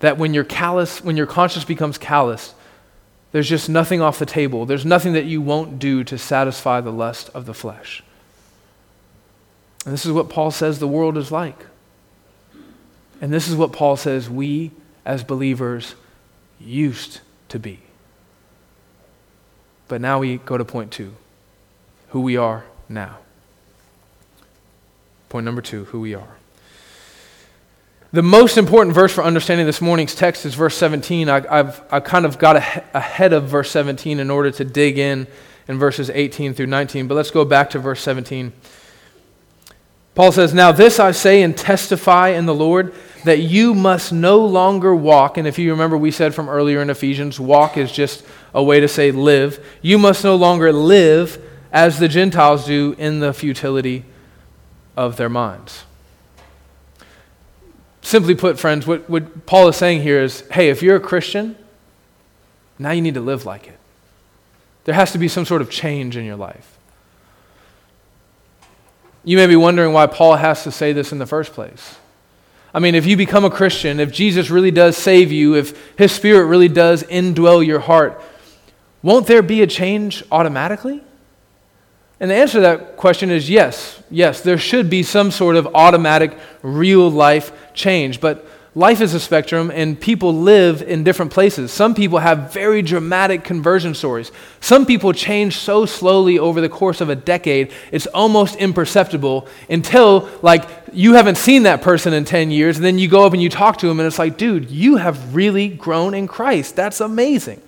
that when you're callous, when your conscience becomes callous, there's just nothing off the table. There's nothing that you won't do to satisfy the lust of the flesh. And this is what Paul says the world is like. And this is what Paul says we as believers used to be. But now we go to point two who we are now. Point number two who we are. The most important verse for understanding this morning's text is verse 17. I, have I've kind of got ahead of verse 17 in order to dig in in verses 18 through 19. But let's go back to verse 17. Paul says, Now this I say and testify in the Lord that you must no longer walk. And if you remember, we said from earlier in Ephesians, walk is just a way to say live. You must no longer live as the Gentiles do in the futility of their minds. Simply put, friends, what, what Paul is saying here is hey, if you're a Christian, now you need to live like it. There has to be some sort of change in your life. You may be wondering why Paul has to say this in the first place. I mean, if you become a Christian, if Jesus really does save you, if his spirit really does indwell your heart, won't there be a change automatically? And the answer to that question is yes. Yes, there should be some sort of automatic, real life change. But life is a spectrum, and people live in different places. Some people have very dramatic conversion stories. Some people change so slowly over the course of a decade, it's almost imperceptible until, like, you haven't seen that person in 10 years, and then you go up and you talk to them, and it's like, dude, you have really grown in Christ. That's amazing.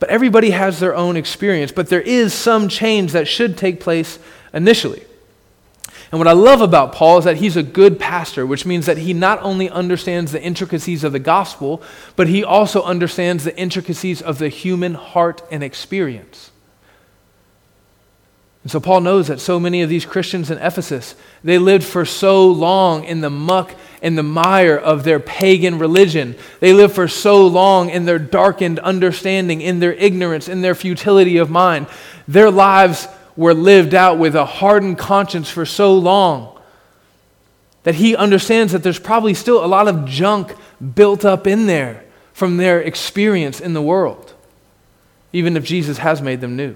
But everybody has their own experience, but there is some change that should take place initially. And what I love about Paul is that he's a good pastor, which means that he not only understands the intricacies of the gospel, but he also understands the intricacies of the human heart and experience. And so Paul knows that so many of these Christians in Ephesus, they lived for so long in the muck and the mire of their pagan religion. They lived for so long in their darkened understanding, in their ignorance, in their futility of mind. Their lives were lived out with a hardened conscience for so long that he understands that there's probably still a lot of junk built up in there from their experience in the world, even if Jesus has made them new.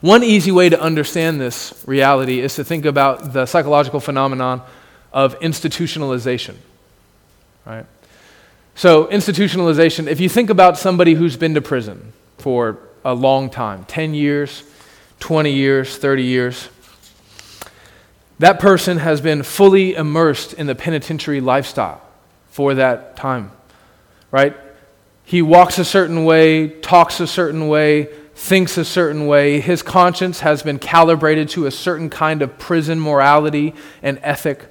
One easy way to understand this reality is to think about the psychological phenomenon of institutionalization. Right? So, institutionalization, if you think about somebody who's been to prison for a long time 10 years, 20 years, 30 years that person has been fully immersed in the penitentiary lifestyle for that time, right? He walks a certain way, talks a certain way, thinks a certain way. His conscience has been calibrated to a certain kind of prison morality and ethic.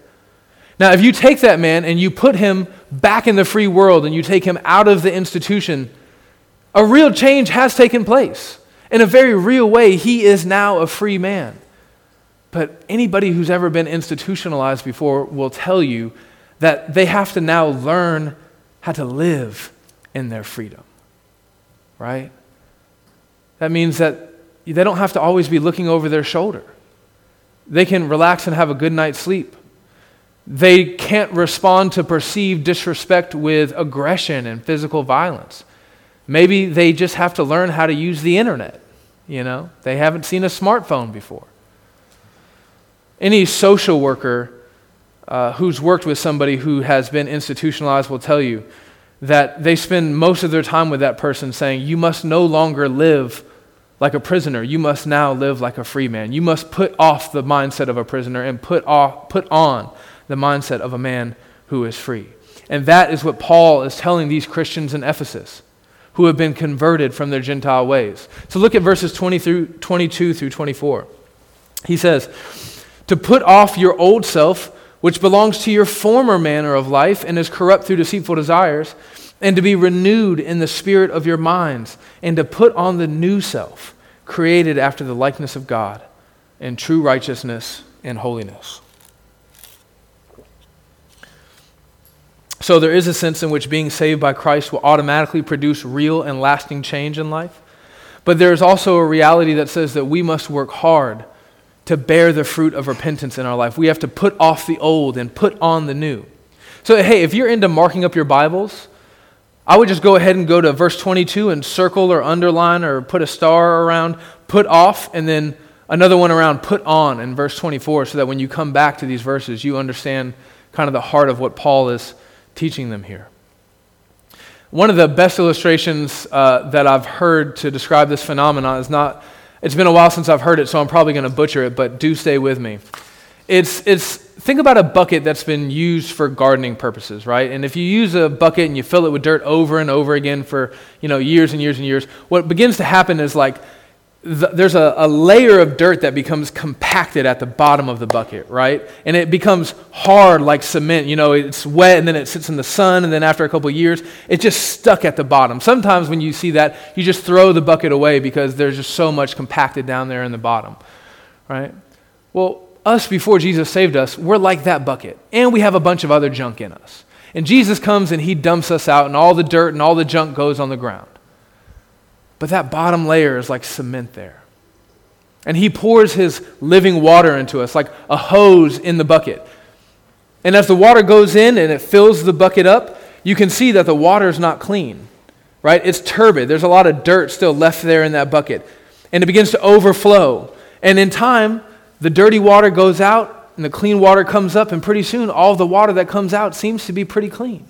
Now, if you take that man and you put him back in the free world and you take him out of the institution, a real change has taken place. In a very real way, he is now a free man. But anybody who's ever been institutionalized before will tell you that they have to now learn how to live in their freedom. Right? That means that they don't have to always be looking over their shoulder. They can relax and have a good night's sleep. They can't respond to perceived disrespect with aggression and physical violence. Maybe they just have to learn how to use the internet. You know, they haven't seen a smartphone before. Any social worker uh, who's worked with somebody who has been institutionalized will tell you that they spend most of their time with that person saying, You must no longer live like a prisoner. You must now live like a free man. You must put off the mindset of a prisoner and put, off, put on the mindset of a man who is free. And that is what Paul is telling these Christians in Ephesus who have been converted from their Gentile ways. So look at verses 20 through 22 through 24. He says, To put off your old self, which belongs to your former manner of life and is corrupt through deceitful desires, and to be renewed in the spirit of your minds, and to put on the new self, created after the likeness of God, in true righteousness and holiness. So, there is a sense in which being saved by Christ will automatically produce real and lasting change in life. But there is also a reality that says that we must work hard to bear the fruit of repentance in our life. We have to put off the old and put on the new. So, hey, if you're into marking up your Bibles, I would just go ahead and go to verse 22 and circle or underline or put a star around put off, and then another one around put on in verse 24, so that when you come back to these verses, you understand kind of the heart of what Paul is teaching them here. One of the best illustrations uh, that I've heard to describe this phenomenon is not, it's been a while since I've heard it, so I'm probably going to butcher it, but do stay with me. It's, it's, think about a bucket that's been used for gardening purposes, right? And if you use a bucket and you fill it with dirt over and over again for, you know, years and years and years, what begins to happen is like the, there's a, a, layer of dirt that becomes compacted at the bottom of the bucket, right? And it becomes hard like cement. You know, it's wet and then it sits in the sun, and then after a couple years, it's just stuck at the bottom. Sometimes when you see that, you just throw the bucket away because there's just so much compacted down there in the bottom, right? Well, us before Jesus saved us, we're like that bucket, and we have a bunch of other junk in us. And Jesus comes and he dumps us out, and all the dirt and all the junk goes on the ground. But that bottom layer is like cement there. And he pours his living water into us like a hose in the bucket. And as the water goes in and it fills the bucket up, you can see that the water is not clean, right? It's turbid. There's a lot of dirt still left there in that bucket. And it begins to overflow. And in time, the dirty water goes out and the clean water comes up, and pretty soon all the water that comes out seems to be pretty clean.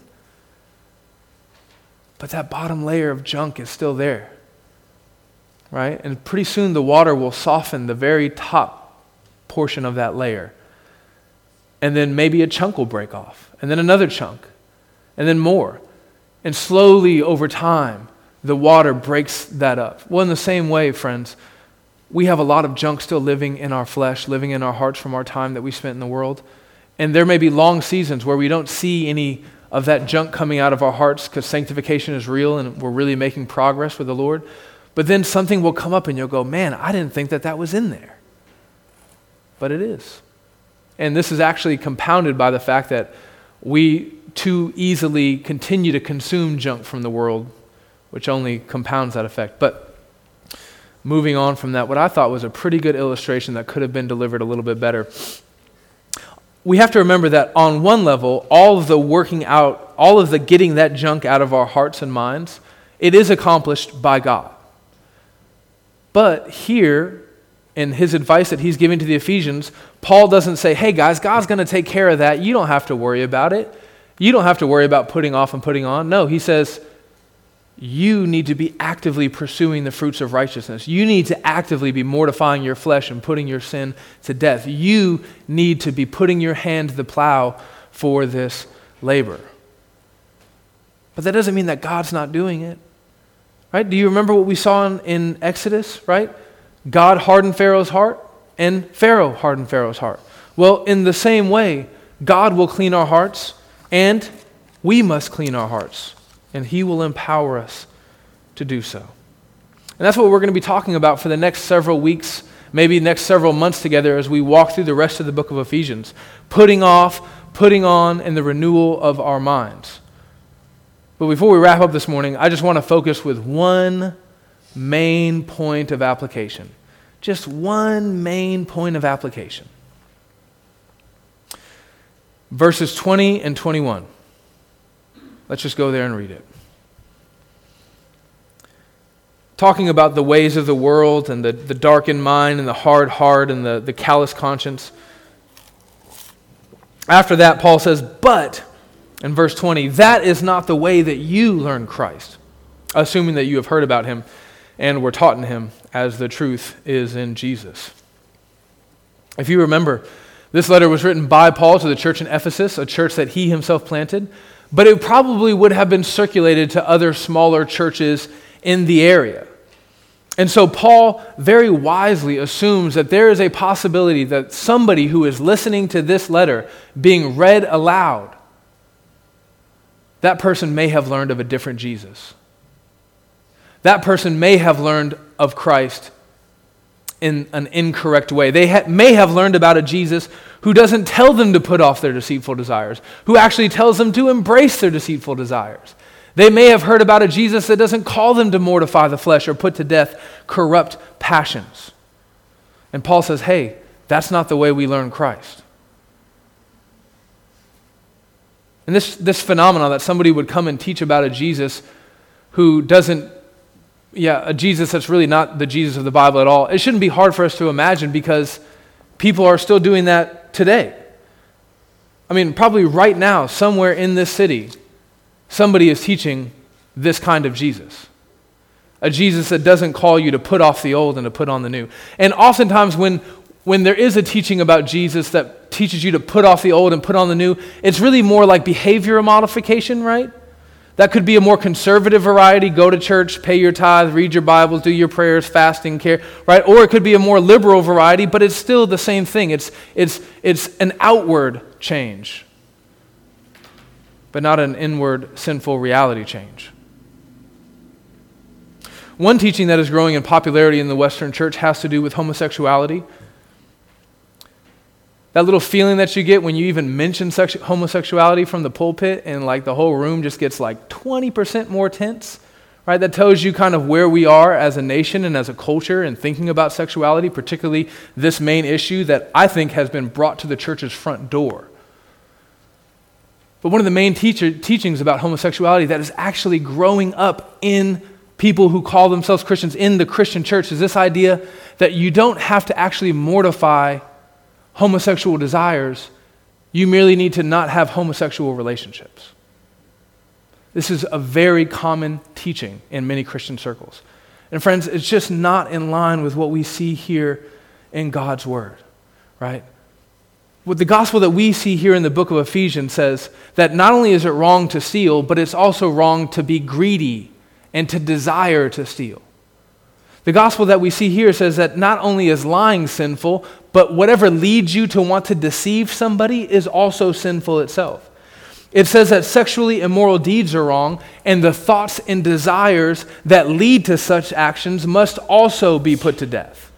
But that bottom layer of junk is still there right? And pretty soon the water will soften the very top portion of that layer. And then maybe a chunk will break off, and then another chunk, and then more. And slowly over time, the water breaks that up. Well, in the same way, friends, we have a lot of junk still living in our flesh, living in our hearts from our time that we spent in the world. And there may be long seasons where we don't see any of that junk coming out of our hearts because sanctification is real and we're really making progress with the Lord. But then something will come up and you'll go, man, I didn't think that that was in there. But it is. And this is actually compounded by the fact that we too easily continue to consume junk from the world, which only compounds that effect. But moving on from that, what I thought was a pretty good illustration that could have been delivered a little bit better. We have to remember that on one level, all of the working out, all of the getting that junk out of our hearts and minds, it is accomplished by God. But here, in his advice that he's giving to the Ephesians, Paul doesn't say, hey guys, God's going to take care of that. You don't have to worry about it. You don't have to worry about putting off and putting on. No, he says, you need to be actively pursuing the fruits of righteousness. You need to actively be mortifying your flesh and putting your sin to death. You need to be putting your hand to the plow for this labor. But that doesn't mean that God's not doing it. Right? Do you remember what we saw in, in Exodus, right? God hardened Pharaoh's heart, and Pharaoh hardened Pharaoh's heart. Well, in the same way, God will clean our hearts, and we must clean our hearts, and He will empower us to do so. And that's what we're going to be talking about for the next several weeks, maybe next several months together as we walk through the rest of the book of Ephesians, putting off, putting on, and the renewal of our minds. But before we wrap up this morning, I just want to focus with one main point of application. Just one main point of application. Verses 20 and 21. Let's just go there and read it. Talking about the ways of the world and the, the darkened mind and the hard heart and the, the callous conscience. After that, Paul says, But in verse 20, that is not the way that you learn Christ, assuming that you have heard about him and were taught in him as the truth is in Jesus. If you remember, this letter was written by Paul to the church in Ephesus, a church that he himself planted, but it probably would have been circulated to other smaller churches in the area. And so Paul very wisely assumes that there is a possibility that somebody who is listening to this letter being read aloud that person may have learned of a different Jesus. That person may have learned of Christ in an incorrect way. They ha- may have learned about a Jesus who doesn't tell them to put off their deceitful desires, who actually tells them to embrace their deceitful desires. They may have heard about a Jesus that doesn't call them to mortify the flesh or put to death corrupt passions. And Paul says, hey, that's not the way we learn Christ. And this, this phenomenon that somebody would come and teach about a Jesus who doesn't, yeah, a Jesus that's really not the Jesus of the Bible at all, it shouldn't be hard for us to imagine because people are still doing that today. I mean, probably right now, somewhere in this city, somebody is teaching this kind of Jesus. A Jesus that doesn't call you to put off the old and to put on the new. And oftentimes, when, when there is a teaching about Jesus that teaches you to put off the old and put on the new, it's really more like behavioral modification, right? That could be a more conservative variety go to church, pay your tithe, read your Bibles, do your prayers, fasting, care, right? Or it could be a more liberal variety, but it's still the same thing. It's, it's, it's an outward change, but not an inward sinful reality change. One teaching that is growing in popularity in the Western church has to do with homosexuality. That little feeling that you get when you even mention sexu- homosexuality from the pulpit and like the whole room just gets like 20% more tense, right? That tells you kind of where we are as a nation and as a culture and thinking about sexuality, particularly this main issue that I think has been brought to the church's front door. But one of the main teacher, teachings about homosexuality that is actually growing up in people who call themselves Christians in the Christian church is this idea that you don't have to actually mortify homosexual desires, you merely need to not have homosexual relationships. This is a very common teaching in many Christian circles. And friends, it's just not in line with what we see here in God's Word, right? What the gospel that we see here in the book of Ephesians says that not only is it wrong to steal, but it's also wrong to be greedy and to desire to steal. The gospel that we see here says that not only is lying sinful, but whatever leads you to want to deceive somebody is also sinful itself. It says that sexually immoral deeds are wrong, and the thoughts and desires that lead to such actions must also be put to death.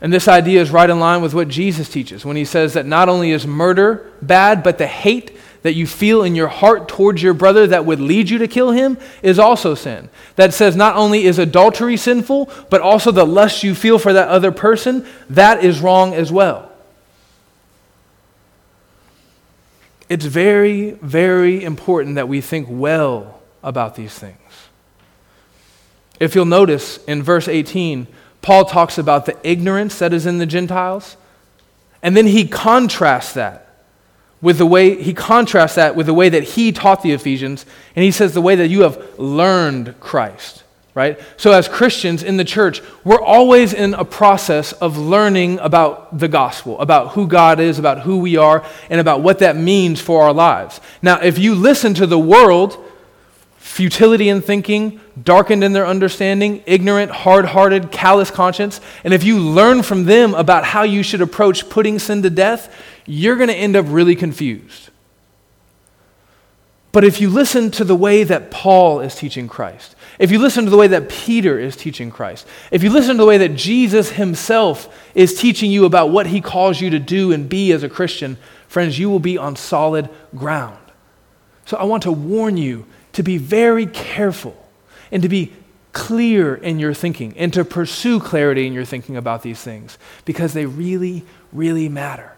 And this idea is right in line with what Jesus teaches when he says that not only is murder bad, but the hate that you feel in your heart towards your brother that would lead you to kill him is also sin. That says not only is adultery sinful, but also the lust you feel for that other person, that is wrong as well. It's very, very important that we think well about these things. If you'll notice in verse 18, Paul talks about the ignorance that is in the Gentiles, and then he contrasts that with the way he contrasts that with the way that he taught the Ephesians, and he says the way that you have learned Christ, right? So, as Christians in the church, we're always in a process of learning about the gospel, about who God is, about who we are, and about what that means for our lives. Now, if you listen to the world, futility in thinking, darkened in their understanding, ignorant, hard hearted, callous conscience, and if you learn from them about how you should approach putting sin to death, you're going to end up really confused. But if you listen to the way that Paul is teaching Christ, if you listen to the way that Peter is teaching Christ, if you listen to the way that Jesus himself is teaching you about what he calls you to do and be as a Christian, friends, you will be on solid ground. So I want to warn you to be very careful and to be clear in your thinking and to pursue clarity in your thinking about these things because they really, really matter.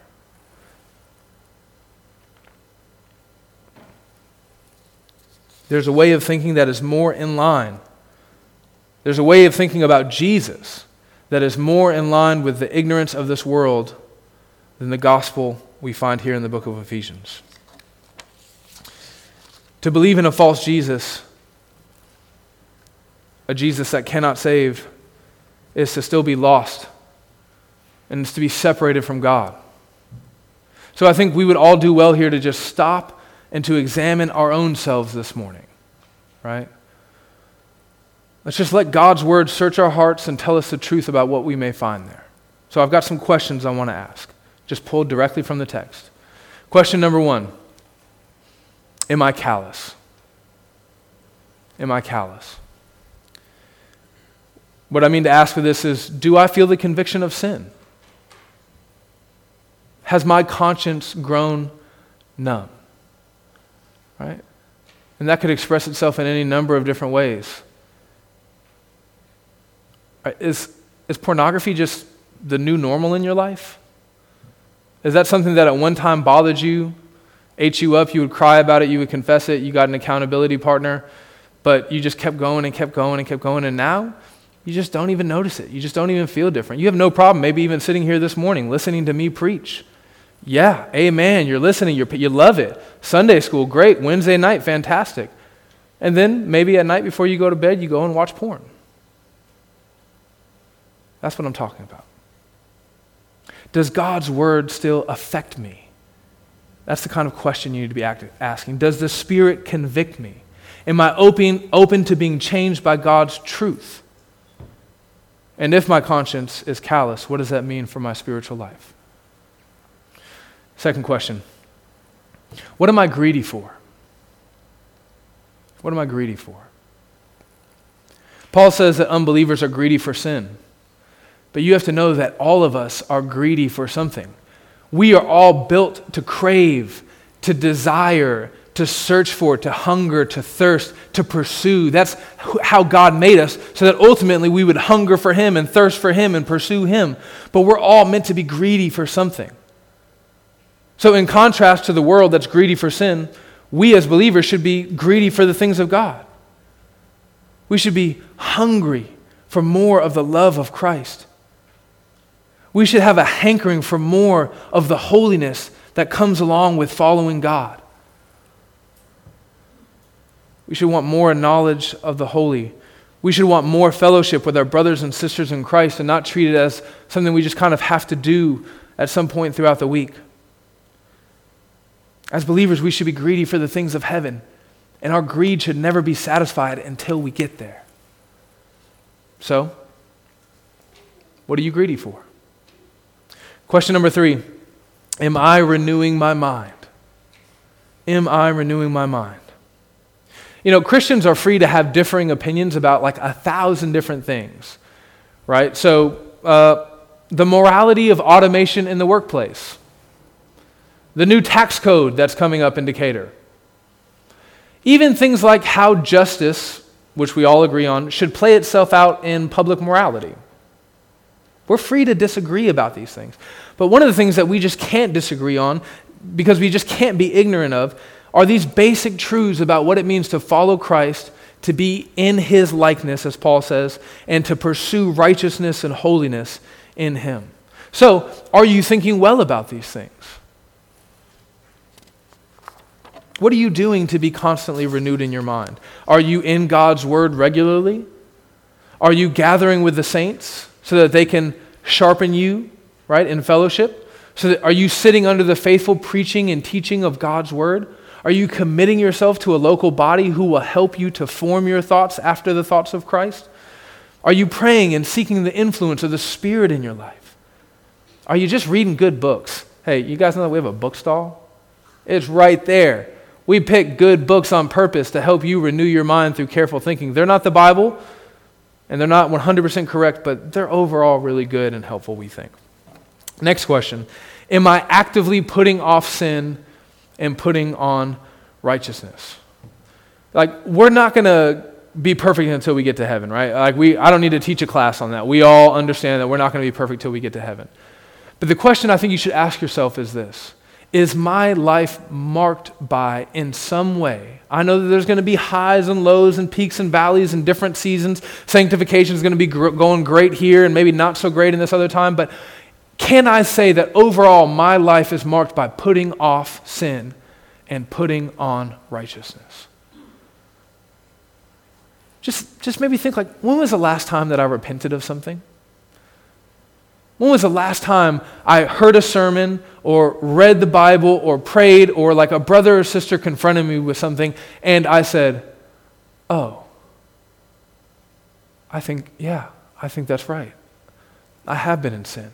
There's a way of thinking that is more in line. There's a way of thinking about Jesus that is more in line with the ignorance of this world than the gospel we find here in the book of Ephesians. To believe in a false Jesus, a Jesus that cannot save, is to still be lost and is to be separated from God. So I think we would all do well here to just stop and to examine our own selves this morning, right? Let's just let God's word search our hearts and tell us the truth about what we may find there. So I've got some questions I want to ask, just pulled directly from the text. Question number one Am I callous? Am I callous? What I mean to ask for this is Do I feel the conviction of sin? Has my conscience grown numb? right? And that could express itself in any number of different ways. Is, is pornography just the new normal in your life? Is that something that at one time bothered you ate you up, you would cry about it, you would confess it, you got an accountability partner, but you just kept going and kept going and kept going, and now you just don't even notice it. You just don't even feel different. You have no problem, maybe even sitting here this morning, listening to me preach. Yeah, amen. You're listening, you're, you love it. Sunday school, great. Wednesday night, fantastic. And then maybe at night before you go to bed, you go and watch porn. That's what I'm talking about. Does God's word still affect me? That's the kind of question you need to be asking. Does the Spirit convict me? Am I open, open to being changed by God's truth? And if my conscience is callous, what does that mean for my spiritual life? Second question What am I greedy for? What am I greedy for? Paul says that unbelievers are greedy for sin. But you have to know that all of us are greedy for something. We are all built to crave, to desire, to search for, to hunger, to thirst, to pursue. That's how God made us, so that ultimately we would hunger for Him and thirst for Him and pursue Him. But we're all meant to be greedy for something. So, in contrast to the world that's greedy for sin, we as believers should be greedy for the things of God. We should be hungry for more of the love of Christ. We should have a hankering for more of the holiness that comes along with following God. We should want more knowledge of the holy. We should want more fellowship with our brothers and sisters in Christ and not treat it as something we just kind of have to do at some point throughout the week. As believers, we should be greedy for the things of heaven, and our greed should never be satisfied until we get there. So, what are you greedy for? Question number three Am I renewing my mind? Am I renewing my mind? You know, Christians are free to have differing opinions about like a thousand different things, right? So, uh, the morality of automation in the workplace, the new tax code that's coming up in Decatur, even things like how justice, which we all agree on, should play itself out in public morality. We're free to disagree about these things. But one of the things that we just can't disagree on, because we just can't be ignorant of, are these basic truths about what it means to follow Christ, to be in his likeness, as Paul says, and to pursue righteousness and holiness in him. So, are you thinking well about these things? What are you doing to be constantly renewed in your mind? Are you in God's word regularly? Are you gathering with the saints so that they can sharpen you right, in fellowship? So that, are you sitting under the faithful preaching and teaching of God's word? Are you committing yourself to a local body who will help you to form your thoughts after the thoughts of Christ? Are you praying and seeking the influence of the Spirit in your life? Are you just reading good books? Hey, you guys know that we have a book stall? It's right there. We pick good books on purpose to help you renew your mind through careful thinking. They're not the Bible, and they're not 100% correct, but they're overall really good and helpful, we think. Next question Am I actively putting off sin and putting on righteousness? Like, we're not going to be perfect until we get to heaven, right? Like, we, I don't need to teach a class on that. We all understand that we're not going to be perfect until we get to heaven. But the question I think you should ask yourself is this Is my life marked by, in some way, I know that there's going to be highs and lows and peaks and valleys and different seasons. Sanctification is going to be gr- going great here and maybe not so great in this other time, but can I say that overall my life is marked by putting off sin and putting on righteousness? Just, just maybe think like, when was the last time that I repented of something? When was the last time I heard a sermon or read the Bible or prayed or like a brother or sister confronted me with something and I said, oh, I think, yeah, I think that's right. I have been in sin.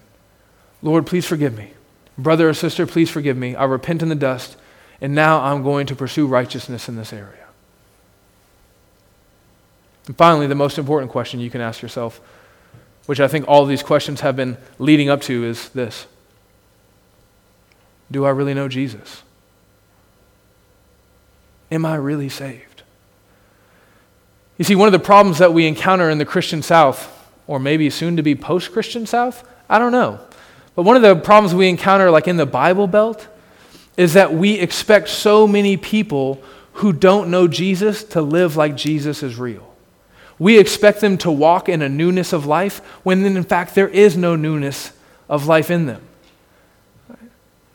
Lord, please forgive me. Brother or sister, please forgive me. I repent in the dust, and now I'm going to pursue righteousness in this area. And finally, the most important question you can ask yourself, which I think all these questions have been leading up to, is this Do I really know Jesus? Am I really saved? You see, one of the problems that we encounter in the Christian South, or maybe soon to be post Christian South, I don't know. But one of the problems we encounter, like in the Bible Belt, is that we expect so many people who don't know Jesus to live like Jesus is real. We expect them to walk in a newness of life when, in fact, there is no newness of life in them.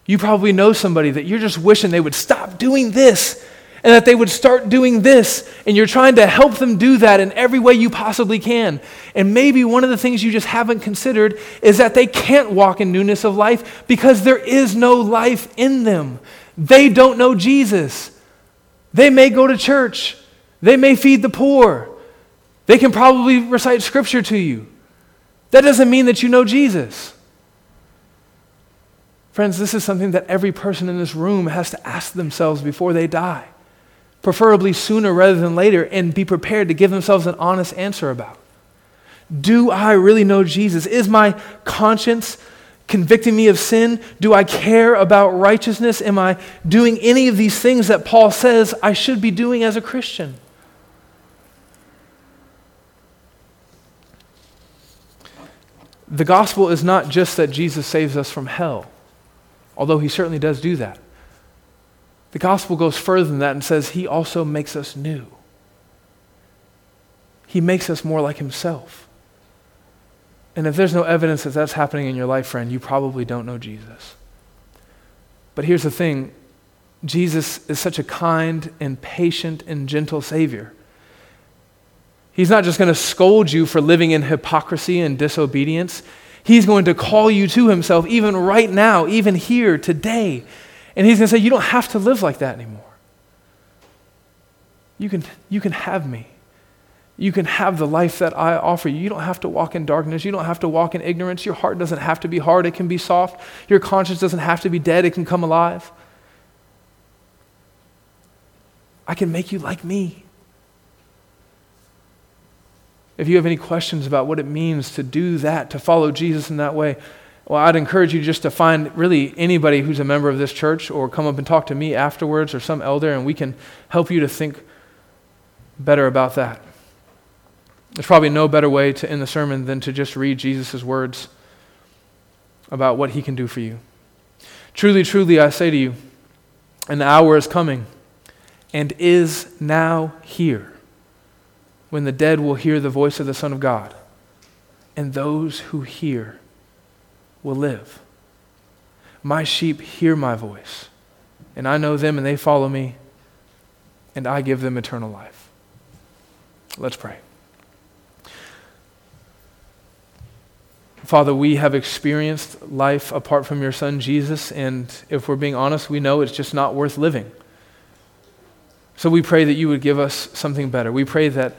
You probably know somebody that you're just wishing they would stop doing this and that they would start doing this. And you're trying to help them do that in every way you possibly can. And maybe one of the things you just haven't considered is that they can't walk in newness of life because there is no life in them. They don't know Jesus. They may go to church, they may feed the poor, they can probably recite scripture to you. That doesn't mean that you know Jesus. Friends, this is something that every person in this room has to ask themselves before they die, preferably sooner rather than later, and be prepared to give themselves an honest answer about. Do I really know Jesus? Is my conscience convicting me of sin? Do I care about righteousness? Am I doing any of these things that Paul says I should be doing as a Christian? The gospel is not just that Jesus saves us from hell, although he certainly does do that. The gospel goes further than that and says he also makes us new. He makes us more like himself. And if there's no evidence that that's happening in your life, friend, you probably don't know Jesus. But here's the thing Jesus is such a kind and patient and gentle Savior. He's not just going to scold you for living in hypocrisy and disobedience. He's going to call you to Himself, even right now, even here, today. And He's going to say, You don't have to live like that anymore. You can, you can have me. You can have the life that I offer you. You don't have to walk in darkness. You don't have to walk in ignorance. Your heart doesn't have to be hard, it can be soft. Your conscience doesn't have to be dead, it can come alive. I can make you like me. If you have any questions about what it means to do that, to follow Jesus in that way, well, I'd encourage you just to find really anybody who's a member of this church or come up and talk to me afterwards or some elder, and we can help you to think better about that. There's probably no better way to end the sermon than to just read Jesus' words about what he can do for you. Truly, truly, I say to you, an hour is coming and is now here when the dead will hear the voice of the Son of God, and those who hear will live. My sheep hear my voice, and I know them, and they follow me, and I give them eternal life. Let's pray. Father, we have experienced life apart from your Son, Jesus, and if we're being honest, we know it's just not worth living. So we pray that you would give us something better. We pray that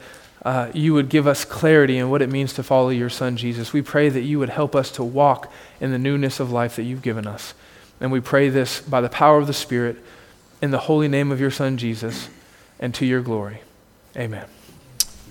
uh, you would give us clarity in what it means to follow your Son, Jesus. We pray that you would help us to walk in the newness of life that you've given us. And we pray this by the power of the Spirit, in the holy name of your Son, Jesus, and to your glory. Amen.